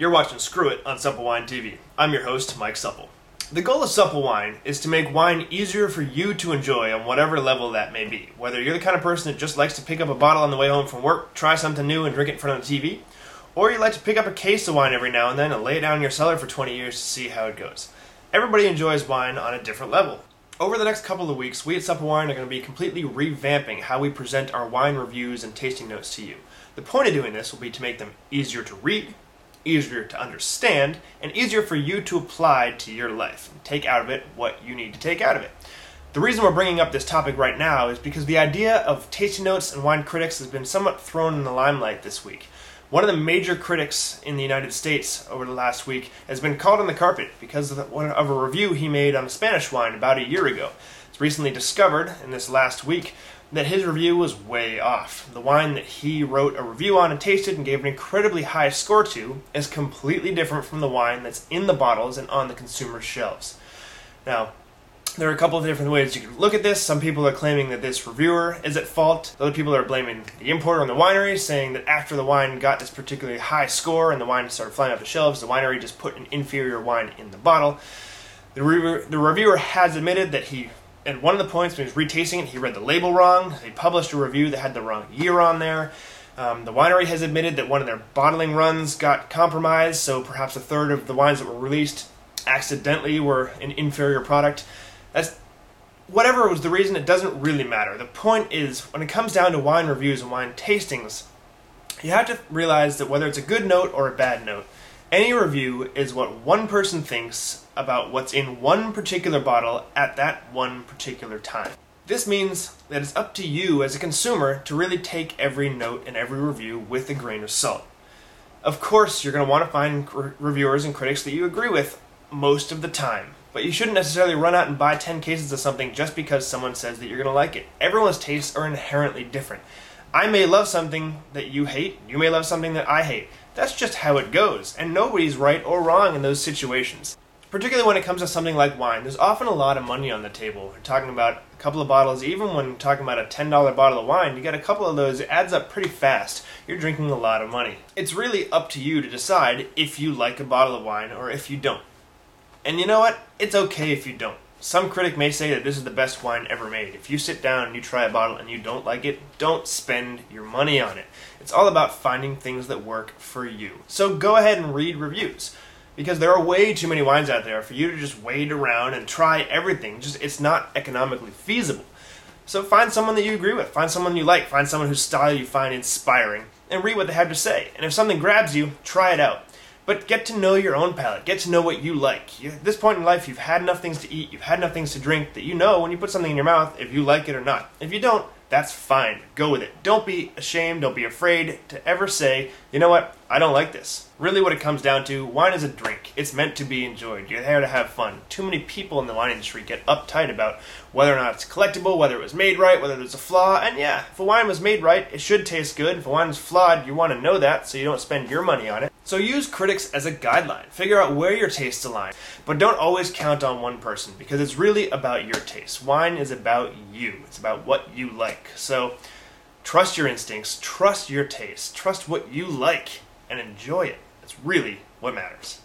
You're watching Screw It on Supple Wine TV. I'm your host, Mike Supple. The goal of Supple Wine is to make wine easier for you to enjoy on whatever level that may be. Whether you're the kind of person that just likes to pick up a bottle on the way home from work, try something new, and drink it in front of the TV, or you like to pick up a case of wine every now and then and lay it down in your cellar for 20 years to see how it goes. Everybody enjoys wine on a different level. Over the next couple of weeks, we at Supple Wine are going to be completely revamping how we present our wine reviews and tasting notes to you. The point of doing this will be to make them easier to read, easier to understand, and easier for you to apply to your life and take out of it what you need to take out of it. The reason we're bringing up this topic right now is because the idea of tasting notes and wine critics has been somewhat thrown in the limelight this week. One of the major critics in the United States over the last week has been called on the carpet because of, of a review he made on a Spanish wine about a year ago. It's recently discovered in this last week that his review was way off. The wine that he wrote a review on and tasted and gave an incredibly high score to is completely different from the wine that's in the bottles and on the consumer shelves. Now, there are a couple of different ways you can look at this. Some people are claiming that this reviewer is at fault. Other people are blaming the importer and the winery, saying that after the wine got this particularly high score and the wine started flying off the shelves, the winery just put an inferior wine in the bottle. The, re- the reviewer has admitted that he, at one of the points when he was retasting it, he read the label wrong. They published a review that had the wrong year on there. Um, the winery has admitted that one of their bottling runs got compromised, so perhaps a third of the wines that were released accidentally were an inferior product. That's whatever was the reason, it doesn't really matter. The point is, when it comes down to wine reviews and wine tastings, you have to realize that whether it's a good note or a bad note, any review is what one person thinks about what's in one particular bottle at that one particular time. This means that it's up to you as a consumer to really take every note and every review with a grain of salt. Of course, you're going to want to find reviewers and critics that you agree with most of the time. But you shouldn't necessarily run out and buy 10 cases of something just because someone says that you're going to like it. Everyone's tastes are inherently different. I may love something that you hate, you may love something that I hate. That's just how it goes, and nobody's right or wrong in those situations. Particularly when it comes to something like wine, there's often a lot of money on the table. We're talking about a couple of bottles, even when talking about a $10 bottle of wine, you get a couple of those, it adds up pretty fast. You're drinking a lot of money. It's really up to you to decide if you like a bottle of wine or if you don't. And you know what? It's okay if you don't. Some critic may say that this is the best wine ever made. If you sit down and you try a bottle and you don't like it, don't spend your money on it. It's all about finding things that work for you. So go ahead and read reviews. Because there are way too many wines out there for you to just wade around and try everything. Just it's not economically feasible. So find someone that you agree with, find someone you like, find someone whose style you find inspiring, and read what they have to say. And if something grabs you, try it out. But get to know your own palate. Get to know what you like. You, at this point in life, you've had enough things to eat, you've had enough things to drink that you know when you put something in your mouth if you like it or not. If you don't, that's fine. Go with it. Don't be ashamed, don't be afraid to ever say, you know what, I don't like this. Really, what it comes down to wine is a drink. It's meant to be enjoyed. You're there to have fun. Too many people in the wine industry get uptight about whether or not it's collectible, whether it was made right, whether there's a flaw. And yeah, if a wine was made right, it should taste good. If a wine is flawed, you want to know that so you don't spend your money on it. So use critics as a guideline. Figure out where your tastes align. But don't always count on one person because it's really about your taste. Wine is about you, it's about what you like. So trust your instincts, trust your taste, trust what you like, and enjoy it. That's really what matters.